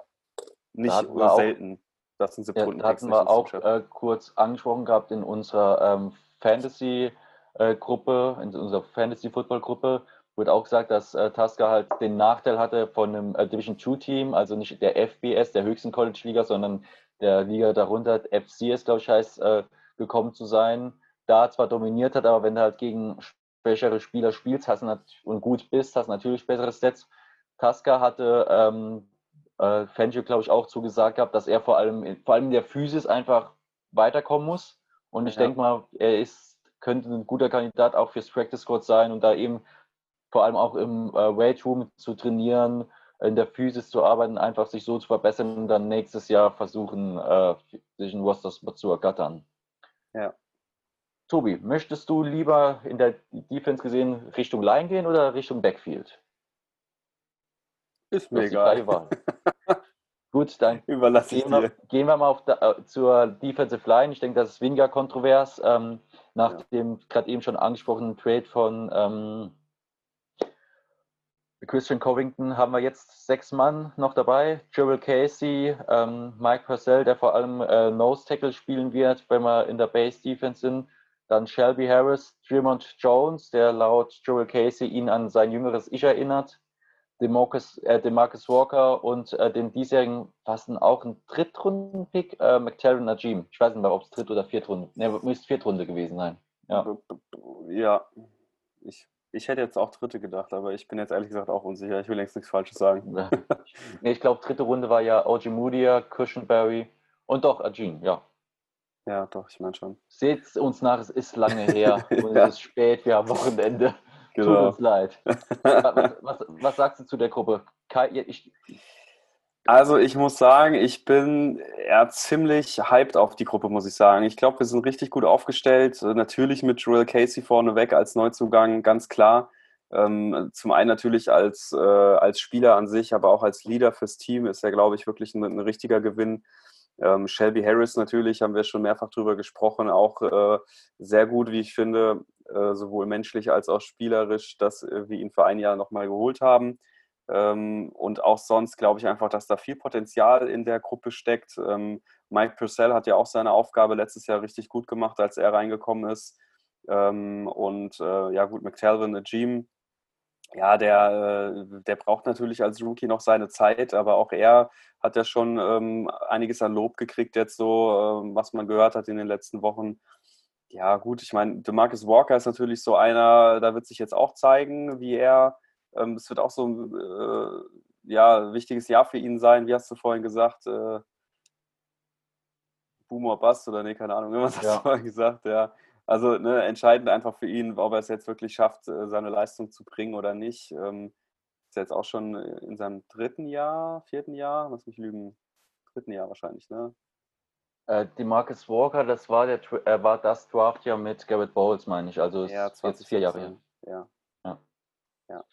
nicht so selten, dass ein ja, Da hatten wir auch äh, kurz angesprochen gehabt in unserer ähm, Fantasy-Gruppe, äh, in unserer Fantasy-Football-Gruppe, wurde auch gesagt, dass äh, Tasca halt den Nachteil hatte von einem äh, Division 2-Team, also nicht der FBS, der höchsten College-Liga, sondern der Liga darunter, FCS, glaube ich, heißt, äh, gekommen zu sein. Da zwar dominiert hat, aber wenn du halt gegen schwächere Spieler spielst hast und gut bist, hast natürlich bessere Stats. Tasca hatte ähm, äh, Fangio, glaube ich, auch zugesagt gehabt, dass er vor allem, vor allem in der Physis einfach weiterkommen muss. Und ich ja. denke mal, er ist, könnte ein guter Kandidat auch fürs Practice Squad sein und da eben vor allem auch im äh, Weight Room zu trainieren, in der Physis zu arbeiten, einfach sich so zu verbessern und dann nächstes Jahr versuchen, äh, sich ein Roster zu ergattern. Ja. Tobi, möchtest du lieber in der Defense gesehen Richtung Line gehen oder Richtung Backfield? Ist mir egal. [LAUGHS] Gut, dann Überlasse gehen, wir, gehen wir mal auf da, äh, zur Defensive Line. Ich denke, das ist weniger kontrovers. Ähm, nach ja. dem gerade eben schon angesprochenen Trade von ähm, Christian Covington haben wir jetzt sechs Mann noch dabei. Joel Casey, ähm, Mike Purcell, der vor allem äh, Nose Tackle spielen wird, wenn wir in der Base Defense sind. Dann Shelby Harris, Tremont Jones, der laut Joel Casey ihn an sein jüngeres Ich erinnert. Demarcus, äh, Demarcus Walker und äh, den diesjährigen, was denn auch ein Drittrunden-Pick, äh, McTarren Najim. Ich weiß nicht mehr, ob es Dritt- oder Viertrunde, ne, müsste Viertrunde gewesen sein. Ja, ja. Ich, ich hätte jetzt auch Dritte gedacht, aber ich bin jetzt ehrlich gesagt auch unsicher. Ich will längst nichts Falsches sagen. [LAUGHS] nee, ich glaube, dritte Runde war ja OG Moodia, Cushionberry und doch Ajin, ja. Ja, doch, ich meine schon. Seht uns nach, es ist lange her und [LAUGHS] ja. es ist spät, wir haben Wochenende. [LAUGHS] Genau. Tut uns leid. was, [LAUGHS] was, was, sagst du zu der Gruppe? Ich, also ich muss sagen, ich bin eher ziemlich hyped auf die Gruppe, muss ich sagen. Ich glaube, wir sind richtig gut aufgestellt. Natürlich mit Joel Casey vorneweg als Neuzugang, ganz klar. Ähm, zum einen natürlich als, äh, als Spieler an sich, aber auch als Leader fürs Team ist er, glaube ich, wirklich ein, ein richtiger Gewinn. Ähm, Shelby Harris natürlich, haben wir schon mehrfach drüber gesprochen, auch äh, sehr gut, wie ich finde, äh, sowohl menschlich als auch spielerisch, dass äh, wir ihn für ein Jahr nochmal geholt haben. Ähm, und auch sonst glaube ich einfach, dass da viel Potenzial in der Gruppe steckt. Ähm, Mike Purcell hat ja auch seine Aufgabe letztes Jahr richtig gut gemacht, als er reingekommen ist. Ähm, und äh, ja gut, McTelvin, Najim, ja, der, äh, der braucht natürlich als Rookie noch seine Zeit, aber auch er hat ja schon ähm, einiges an Lob gekriegt jetzt so, äh, was man gehört hat in den letzten Wochen. Ja, gut, ich meine, DeMarcus Walker ist natürlich so einer, da wird sich jetzt auch zeigen, wie er, ähm, es wird auch so ein äh, ja, wichtiges Jahr für ihn sein, wie hast du vorhin gesagt, äh, Boomer Bust oder nee, keine Ahnung, [LAUGHS] was hast ja. du vorhin gesagt, ja. Also ne, entscheidend einfach für ihn, ob er es jetzt wirklich schafft, äh, seine Leistung zu bringen oder nicht. Ähm, ist jetzt auch schon äh, in seinem dritten Jahr, vierten Jahr, lass mich lügen, dritten Jahr wahrscheinlich, ne? Äh, die Marcus Walker, das war der äh, war das Draft ja mit Garrett Bowles, meine ich. Also ja, 20, vier Jahre her. Ja. ja. Ja.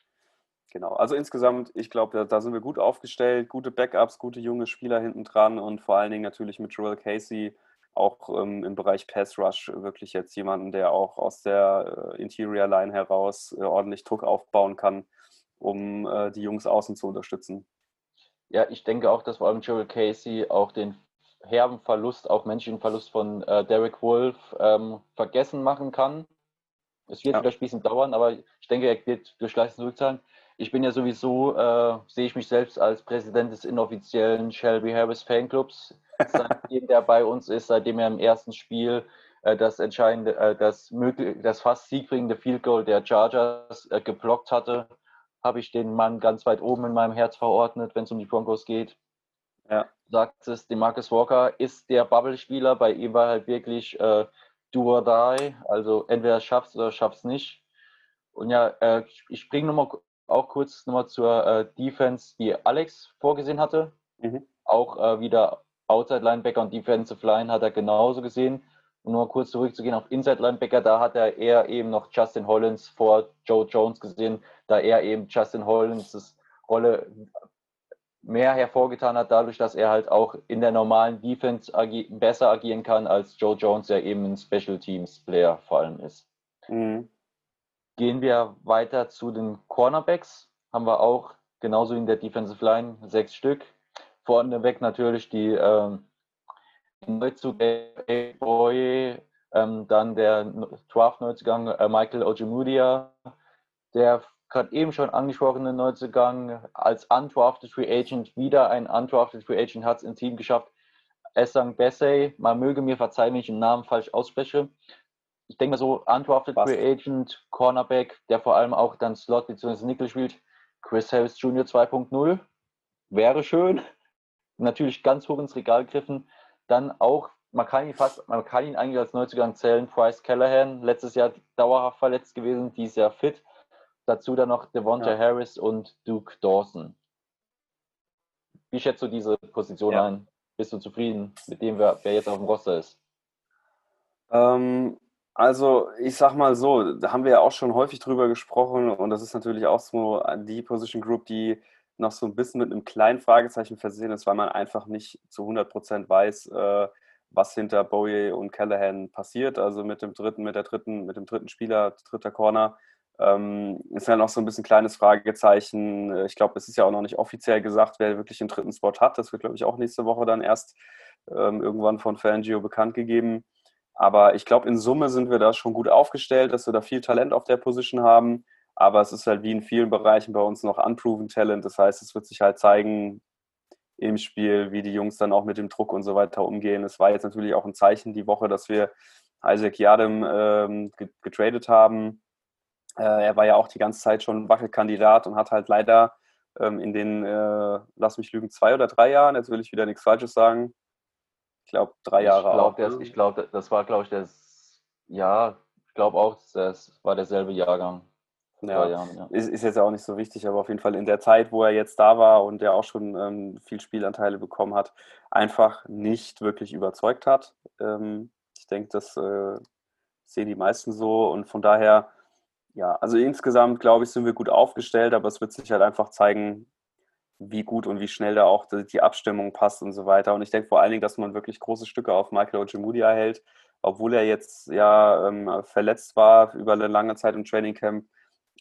Genau. Also insgesamt, ich glaube, da, da, sind wir gut aufgestellt, gute Backups, gute junge Spieler hinten dran und vor allen Dingen natürlich mit Joel Casey auch ähm, im Bereich Pass Rush wirklich jetzt jemanden, der auch aus der äh, Interior Line heraus äh, ordentlich Druck aufbauen kann, um äh, die Jungs außen zu unterstützen. Ja, ich denke auch, dass vor allem Joel Casey auch den herben Verlust, auch menschlichen Verlust von äh, Derek Wolf ähm, vergessen machen kann. Es wird ja. wieder ein bisschen dauern, aber ich denke, er wird durch Leistung zurückzahlen. Ich bin ja sowieso, äh, sehe ich mich selbst als Präsident des inoffiziellen Shelby Harris Fanclubs seitdem [LAUGHS] der bei uns ist, seitdem er im ersten Spiel äh, das entscheidende, äh, das, möglich, das fast siegbringende Field Goal der Chargers äh, geblockt hatte, habe ich den Mann ganz weit oben in meinem Herz verordnet, wenn es um die Broncos geht. Ja. Sagt es, Demarcus Walker ist der Bubble-Spieler, bei ihm war halt wirklich äh, do or die, also entweder schaffst oder schaffst nicht. Und ja, äh, ich springe nochmal auch kurz nochmal zur äh, Defense, die Alex vorgesehen hatte. Mhm. Auch äh, wieder Outside Linebacker und Defensive Line hat er genauso gesehen. Und nur kurz zurückzugehen auf Inside Linebacker, da hat er eher eben noch Justin Hollins vor Joe Jones gesehen, da er eben Justin Hollins' Rolle mehr hervorgetan hat, dadurch, dass er halt auch in der normalen Defense agi besser agieren kann, als Joe Jones, der eben ein Special Teams Player vor allem ist. Mhm. Gehen wir weiter zu den Cornerbacks. Haben wir auch genauso in der Defensive Line sechs Stück vorneweg natürlich die ähm, Neuzug ähm, dann der Draft-Neuzugang äh, Michael Ojemudia, der gerade eben schon angesprochene Neuzugang als undrafted Free Agent, wieder ein undrafted Free Agent hat es im Team geschafft. Essang Bessay, man möge mir verzeihen, wenn ich den Namen falsch ausspreche. Ich denke mal so, undrafted Free Agent, Cornerback, der vor allem auch dann Slot bzw. Nickel spielt. Chris Harris Jr. 2.0 wäre schön natürlich ganz hoch ins Regal griffen. Dann auch, man kann ihn fast, man kann ihn eigentlich als Neuzugang zählen, Bryce Callahan, letztes Jahr dauerhaft verletzt gewesen, dieses Jahr fit. Dazu dann noch Devonta ja. Harris und Duke Dawson. Wie schätzt du diese Position ja. ein? Bist du zufrieden mit dem, wer, wer jetzt auf dem Roster ist? Ähm, also, ich sag mal so, da haben wir ja auch schon häufig drüber gesprochen und das ist natürlich auch so die Position Group, die noch so ein bisschen mit einem kleinen Fragezeichen versehen ist, weil man einfach nicht zu 100% weiß, äh, was hinter Bowie und Callahan passiert. Also mit dem dritten, mit der dritten, mit dem dritten Spieler, dritter Corner, ähm, ist ja noch so ein bisschen kleines Fragezeichen. Ich glaube, es ist ja auch noch nicht offiziell gesagt, wer wirklich den dritten Spot hat. Das wird, glaube ich, auch nächste Woche dann erst ähm, irgendwann von Fangio bekannt gegeben. Aber ich glaube, in Summe sind wir da schon gut aufgestellt, dass wir da viel Talent auf der Position haben. Aber es ist halt wie in vielen Bereichen bei uns noch unproven Talent. Das heißt, es wird sich halt zeigen im Spiel, wie die Jungs dann auch mit dem Druck und so weiter umgehen. Es war jetzt natürlich auch ein Zeichen die Woche, dass wir Isaac Yadam ähm, getradet haben. Äh, er war ja auch die ganze Zeit schon Wackelkandidat und hat halt leider ähm, in den, äh, lass mich lügen, zwei oder drei Jahren, jetzt will ich wieder nichts Falsches sagen. Ich glaube, drei Jahre ich glaub, ne? ich glaube, das war, glaube ich, das, ja, ich glaube auch, das war derselbe Jahrgang. Ja, Jahren, ja. Ist, ist, jetzt auch nicht so wichtig, aber auf jeden Fall in der Zeit, wo er jetzt da war und der auch schon ähm, viel Spielanteile bekommen hat, einfach nicht wirklich überzeugt hat. Ähm, ich denke, das äh, sehen die meisten so und von daher Ja, also insgesamt, glaube ich, sind wir gut aufgestellt, aber es wird sich halt einfach zeigen, wie gut und wie schnell da auch die Abstimmung passt und so weiter. Und ich denke vor allen Dingen, dass man wirklich große Stücke auf Michael Ojemudia hält, obwohl er jetzt ja ähm, verletzt war über eine lange Zeit im Trainingcamp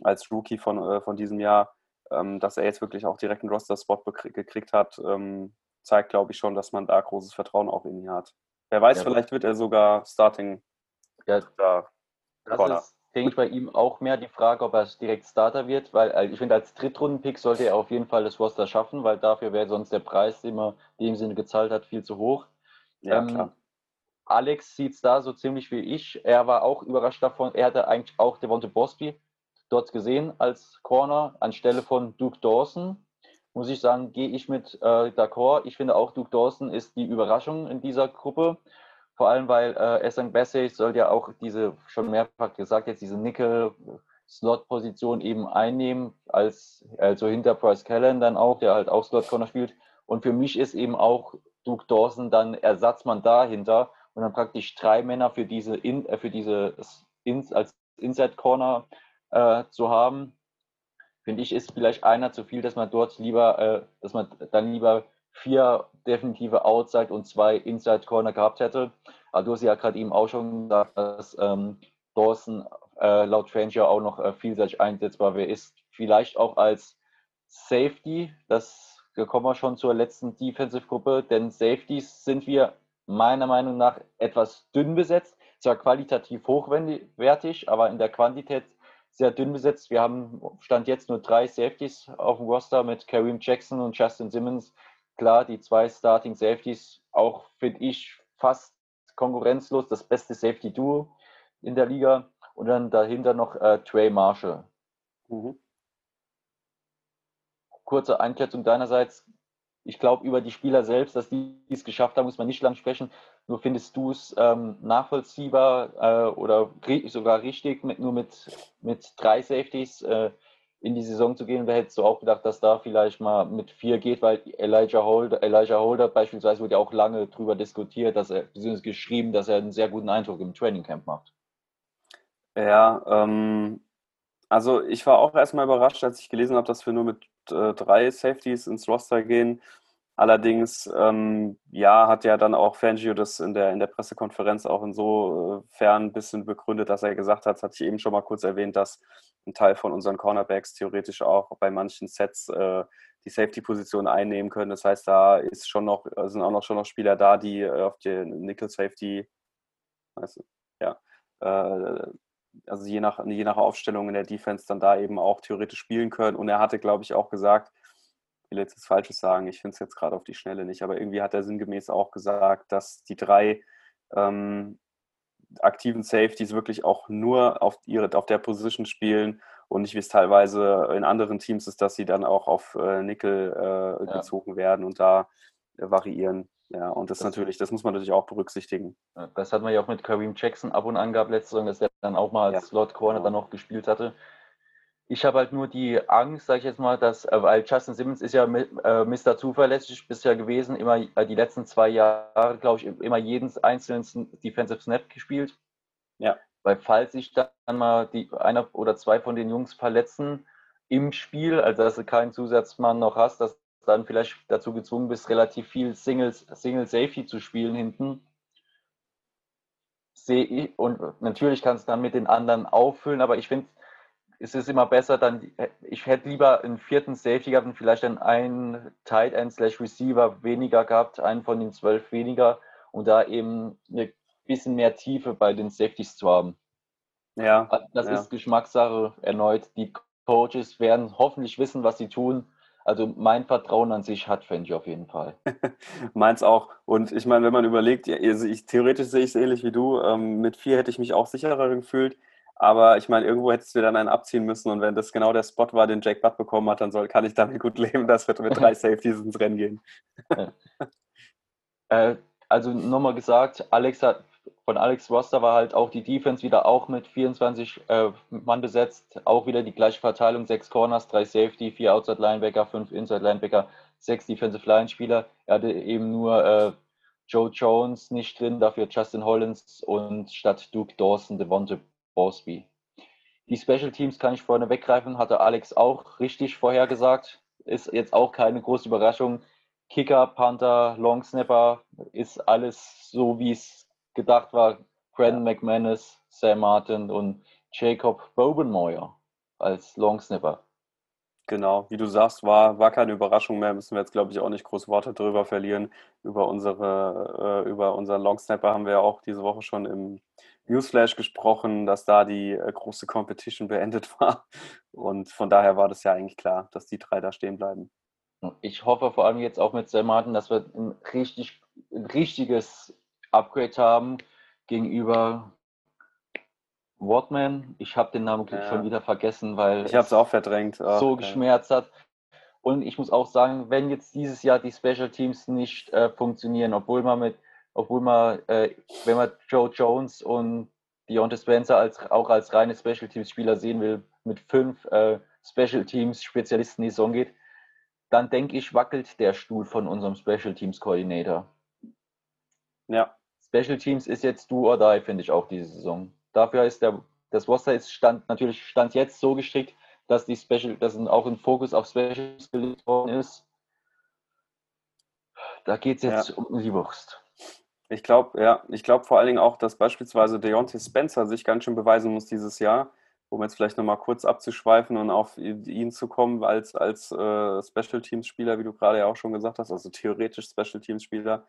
als Rookie von, äh, von diesem Jahr, ähm, dass er jetzt wirklich auch direkt einen Roster-Spot gekriegt hat, ähm, zeigt, glaube ich, schon, dass man da großes Vertrauen auch in ihn hat. Wer weiß, ja, vielleicht wird er sogar Starting. Ja, da. Das ist, denke ich, bei ihm auch mehr die Frage, ob er direkt Starter wird, weil also ich finde, als Drittrunden-Pick sollte er auf jeden Fall das Roster schaffen, weil dafür wäre sonst der Preis, den man in dem Sinne gezahlt hat, viel zu hoch. Ja, ähm, klar. Alex sieht es da so ziemlich wie ich. Er war auch überrascht davon. Er hatte eigentlich auch Devonta Bosby dort gesehen als Corner anstelle von Duke Dawson. Muss ich sagen, gehe ich mit äh, d'accord. Ich finde auch, Duke Dawson ist die Überraschung in dieser Gruppe. Vor allem, weil äh, Essang Bassey soll ja auch diese, schon mehrfach gesagt, jetzt diese Nickel-Slot-Position eben einnehmen, als also hinter Bryce Callan dann auch, der halt auch Slot-Corner spielt. Und für mich ist eben auch Duke Dawson dann Ersatzmann dahinter und dann praktisch drei Männer für diese, in, äh, für diese ins, als Inside-Corner äh, zu haben. Finde ich, ist vielleicht einer zu viel, dass man dort lieber, äh, dass man dann lieber vier definitive Outside und zwei Inside Corner gehabt hätte. Aber du hast ja gerade eben auch schon gesagt, dass ähm, Dawson äh, laut Fangio auch noch äh, vielseitig einsetzbar wäre. Ist vielleicht auch als Safety, das kommen wir schon zur letzten Defensive-Gruppe, denn Safeties sind wir meiner Meinung nach etwas dünn besetzt, zwar qualitativ hochwertig, aber in der Quantität sehr dünn besetzt. Wir haben Stand jetzt nur drei Safeties auf dem Roster mit Kareem Jackson und Justin Simmons, klar, die zwei Starting Safeties, auch finde ich fast konkurrenzlos, das beste Safety-Duo in der Liga. Und dann dahinter noch äh, Trey Marshall. Mhm. Kurze Einschätzung deinerseits. Ich glaube, über die Spieler selbst, dass die es geschafft haben, muss man nicht lang sprechen. Nur findest du es ähm, nachvollziehbar äh, oder sogar richtig, mit, nur mit, mit drei Safeties äh, in die Saison zu gehen. Wer hättest du auch gedacht, dass da vielleicht mal mit vier geht, weil Elijah Holder, Elijah Holder beispielsweise wurde ja auch lange darüber diskutiert, dass er, beziehungsweise geschrieben, dass er einen sehr guten Eindruck im Trainingcamp macht. Ja, ähm, also ich war auch erstmal überrascht, als ich gelesen habe, dass wir nur mit äh, drei Safeties ins Roster gehen. Allerdings, ähm, ja, hat ja dann auch Fangio das in der, in der Pressekonferenz auch insofern ein bisschen begründet, dass er gesagt hat, das hatte ich eben schon mal kurz erwähnt, dass ein Teil von unseren Cornerbacks theoretisch auch bei manchen Sets äh, die Safety-Position einnehmen können. Das heißt, da ist schon noch, sind auch noch schon noch Spieler da, die äh, auf die Nickel-Safety, weißt ja, äh, also je nach, je nach Aufstellung in der Defense dann da eben auch theoretisch spielen können. Und er hatte, glaube ich, auch gesagt, will jetzt das Falsches sagen, ich finde es jetzt gerade auf die Schnelle nicht, aber irgendwie hat er sinngemäß auch gesagt, dass die drei ähm, aktiven Safeties wirklich auch nur auf, ihre, auf der Position spielen und nicht wie es teilweise in anderen Teams ist, dass sie dann auch auf äh, Nickel äh, ja. gezogen werden und da äh, variieren. Ja, und das, das natürlich, das muss man natürlich auch berücksichtigen. Das hat man ja auch mit Kareem Jackson ab und an gehabt letzte Saison, dass er dann auch mal als ja. Slot Corner dann noch gespielt hatte. Ich habe halt nur die Angst, sage ich jetzt mal, dass, äh, weil Justin Simmons ist ja äh, Mr. Zuverlässig bisher gewesen, immer äh, die letzten zwei Jahre, glaube ich, immer jeden einzelnen Defensive Snap gespielt. Ja. Weil falls sich dann mal die einer oder zwei von den Jungs verletzen im Spiel, also dass du keinen Zusatzmann noch hast, dass du dann vielleicht dazu gezwungen bist, relativ viel Singles, Single Safety zu spielen hinten. Sehe ich, und natürlich kannst du dann mit den anderen auffüllen, aber ich finde, ist es immer besser, dann, ich hätte lieber einen vierten Safety gehabt und vielleicht dann einen Tight End slash Receiver weniger gehabt, einen von den zwölf weniger und da eben ein bisschen mehr Tiefe bei den Safeties zu haben. Ja. Also das ja. ist Geschmackssache erneut. Die Coaches werden hoffentlich wissen, was sie tun. Also mein Vertrauen an sich hat Fendi auf jeden Fall. [LAUGHS] Meins auch. Und ich meine, wenn man überlegt, ich, theoretisch sehe ich es ähnlich wie du. Ähm, mit vier hätte ich mich auch sicherer gefühlt. Aber ich meine, irgendwo hättest du dann einen abziehen müssen und wenn das genau der Spot war, den Jake Butt bekommen hat, dann soll, kann ich damit gut leben, dass wir mit drei [LAUGHS] Safeties ins Rennen gehen. äh, also nochmal gesagt, Alex hat, von Alex Roster war halt auch die Defense wieder auch mit 24 äh, Mann besetzt, auch wieder die gleiche Verteilung, sechs Corners, drei Safety, vier Outside Linebacker, fünf Inside Linebacker, sechs Defensive Line Spieler. Er hatte eben nur äh, Joe Jones nicht drin, dafür Justin Hollins und statt Duke Dawson Devonte Bosby. Die Special Teams kann ich vorne weggreifen, hatte Alex auch richtig vorhergesagt. Ist jetzt auch keine große Überraschung. Kicker, Panther, Long Snapper ist alles so, wie es gedacht war. Brandon McManus, Sam Martin und Jacob Bobenmoyer als Long Snapper. Genau, wie du sagst, war, war keine Überraschung mehr. Müssen wir jetzt, glaube ich, auch nicht groß Worte darüber verlieren. Über, unsere, äh, über unseren Long Snapper haben wir ja auch diese Woche schon im Newsflash gesprochen, dass da die äh, große Competition beendet [LAUGHS] war. Und von daher war das ja eigentlich klar, dass die drei da stehen bleiben. Ich hoffe vor allem jetzt auch mit Sam Martin, dass wir ein, richtig, ein richtiges Upgrade haben gegenüber Wardman. Ich habe den Namen ja. schon wieder vergessen, weil ich habe es auch verdrängt. Oh, so geschmerzt hat. Und ich muss auch sagen, wenn jetzt dieses Jahr die Special Teams nicht äh, funktionieren, obwohl man mit, obwohl man, äh, wenn man Joe Jones und Deontay Spencer als, auch als reine Special Teams Spieler sehen will, mit fünf äh, Special Teams Spezialisten in die Saison geht, dann denke ich, wackelt der Stuhl von unserem Special Teams Koordinator. Ja. Special Teams ist jetzt do or die, finde ich auch diese Saison. Dafür ist der, das Roster ist stand, natürlich stand jetzt so gestrickt, dass die Special, dass auch ein Fokus auf Specials gelegt worden ist. Da geht es jetzt ja. um die Wurst. Ich glaube, ja, ich glaube vor allen Dingen auch, dass beispielsweise Deontay Spencer sich ganz schön beweisen muss dieses Jahr, um jetzt vielleicht nochmal kurz abzuschweifen und auf ihn zu kommen als, als äh, Special Teams Spieler, wie du gerade ja auch schon gesagt hast, also theoretisch Special Teams Spieler,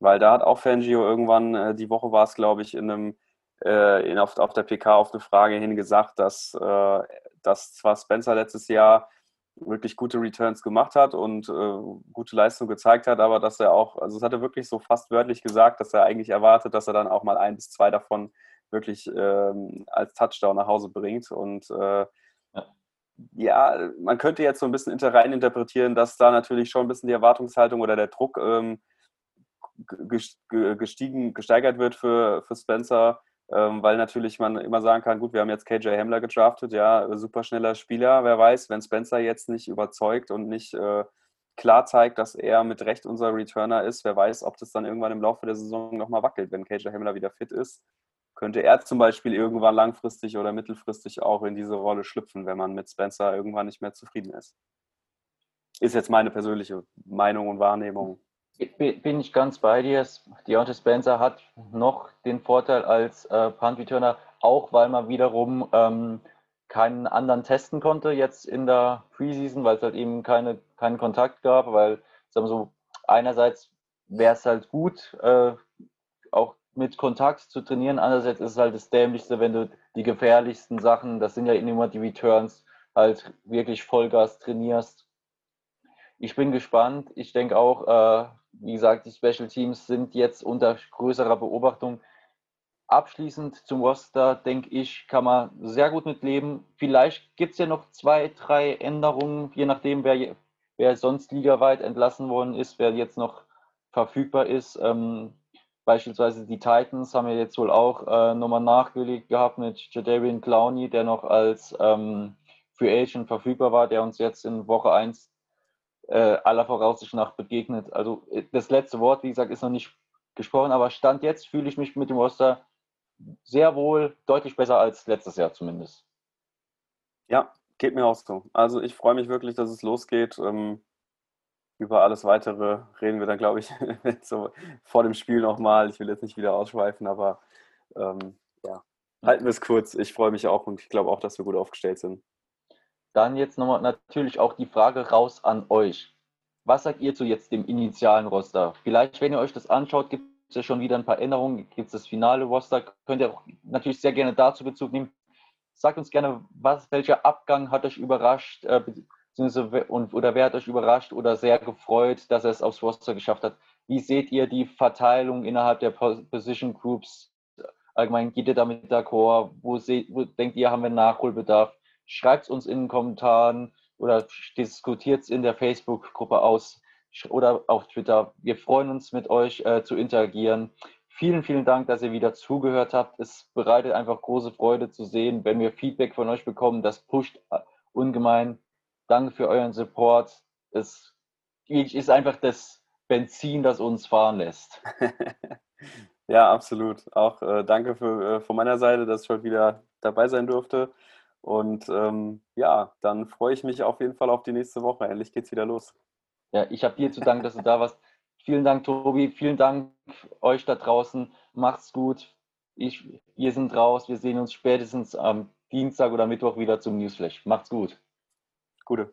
weil da hat auch Fangio irgendwann, äh, die Woche war es, glaube ich, in einem äh, in, auf, auf der PK auf eine Frage hin gesagt, dass, äh, dass zwar Spencer letztes Jahr wirklich gute Returns gemacht hat und äh, gute Leistung gezeigt hat, aber dass er auch, also es hat er wirklich so fast wörtlich gesagt, dass er eigentlich erwartet, dass er dann auch mal ein bis zwei davon wirklich ähm, als Touchdown nach Hause bringt. Und äh, ja. ja. man könnte jetzt so ein bisschen rein interpretieren, dass da natürlich schon ein bisschen die Erwartungshaltung oder der Druck ähm, gestiegen, gesteigert wird für, für Spencer weil natürlich man immer sagen kann, gut, wir haben jetzt KJ Hamler gedraftet, ja, super schneller Spieler, wer weiß, wenn Spencer jetzt nicht überzeugt und nicht äh, klar zeigt, dass er mit Recht unser Returner ist, wer weiß, ob das dann irgendwann im Laufe der Saison nochmal wackelt, wenn KJ Hamler wieder fit ist. Könnte er zum Beispiel irgendwann langfristig oder mittelfristig auch in diese Rolle schlüpfen, wenn man mit Spencer irgendwann nicht mehr zufrieden ist. Ist jetzt meine persönliche Meinung und Wahrnehmung. Bin ich ganz bei dir. Deontay Spencer hat noch den Vorteil als äh, Punt-Returner, auch weil man wiederum ähm, keinen anderen testen konnte jetzt in der Preseason, weil es halt eben keine, keinen Kontakt gab, weil, sagen wir so, einerseits wäre es halt gut, äh, auch mit Kontakt zu trainieren, andererseits ist es halt das Dämlichste, wenn du die gefährlichsten Sachen, das sind ja immer die Returns, halt wirklich Vollgas trainierst. Ich bin gespannt. Ich denke auch, äh, wie gesagt, die Special Teams sind jetzt unter größerer Beobachtung. Abschließend zum Roster, denke ich, kann man sehr gut mitleben. Vielleicht gibt es ja noch zwei, drei Änderungen, je nachdem, wer, wer sonst ligaweit entlassen worden ist, wer jetzt noch verfügbar ist. Ähm, beispielsweise die Titans haben ja jetzt wohl auch äh, nochmal nachgelegt gehabt mit Jadarian Clowney, der noch als ähm, Free Agent verfügbar war, der uns jetzt in Woche 1 äh, aller Voraussicht nach begegnet. Also äh, das letzte Wort, wie gesagt, ist noch nicht gesprochen, aber Stand jetzt fühle ich mich mit dem Roster sehr wohl, deutlich besser als letztes Jahr zumindest. Ja, geht mir auch so. Also ich freue mich wirklich, dass es losgeht. Ähm, über alles Weitere reden wir dann, glaube ich, [LAUGHS] so vor dem Spiel nochmal. Ich will jetzt nicht wieder ausschweifen, aber ähm, ja, halten wir es kurz. Ich freue mich auch und ich glaube auch, dass wir gut aufgestellt sind. Dann jetzt nochmal natürlich auch die Frage raus an euch. Was sagt ihr zu jetzt dem initialen Roster? Vielleicht, wenn ihr euch das anschaut, gibt es ja schon wieder ein paar Änderungen. Gibt es das finale Roster? Könnt ihr auch natürlich sehr gerne dazu Bezug nehmen. Sagt uns gerne, was, welcher Abgang hat euch überrascht äh, und, oder wer hat euch überrascht oder sehr gefreut, dass er es aufs Roster geschafft hat? Wie seht ihr die Verteilung innerhalb der Position Groups? Allgemein geht ihr damit d'accord? Wo, seht, wo denkt ihr, haben wir Nachholbedarf? Schreibt es uns in den Kommentaren oder diskutiert es in der Facebook-Gruppe aus oder auf Twitter. Wir freuen uns, mit euch äh, zu interagieren. Vielen, vielen Dank, dass ihr wieder zugehört habt. Es bereitet einfach große Freude zu sehen, wenn wir Feedback von euch bekommen. Das pusht äh, ungemein. Danke für euren Support. Es ist einfach das Benzin, das uns fahren lässt. [LAUGHS] ja, absolut. Auch äh, danke für, äh, von meiner Seite, dass ich heute wieder dabei sein durfte. Und ähm, ja, dann freue ich mich auf jeden Fall auf die nächste Woche. Endlich geht's wieder los. Ja, ich habe dir zu danken, dass du da warst. Vielen Dank, Tobi. Vielen Dank euch da draußen. Macht's gut. Ich, wir sind raus. Wir sehen uns spätestens am Dienstag oder Mittwoch wieder zum Newsflash. Macht's gut. Gute.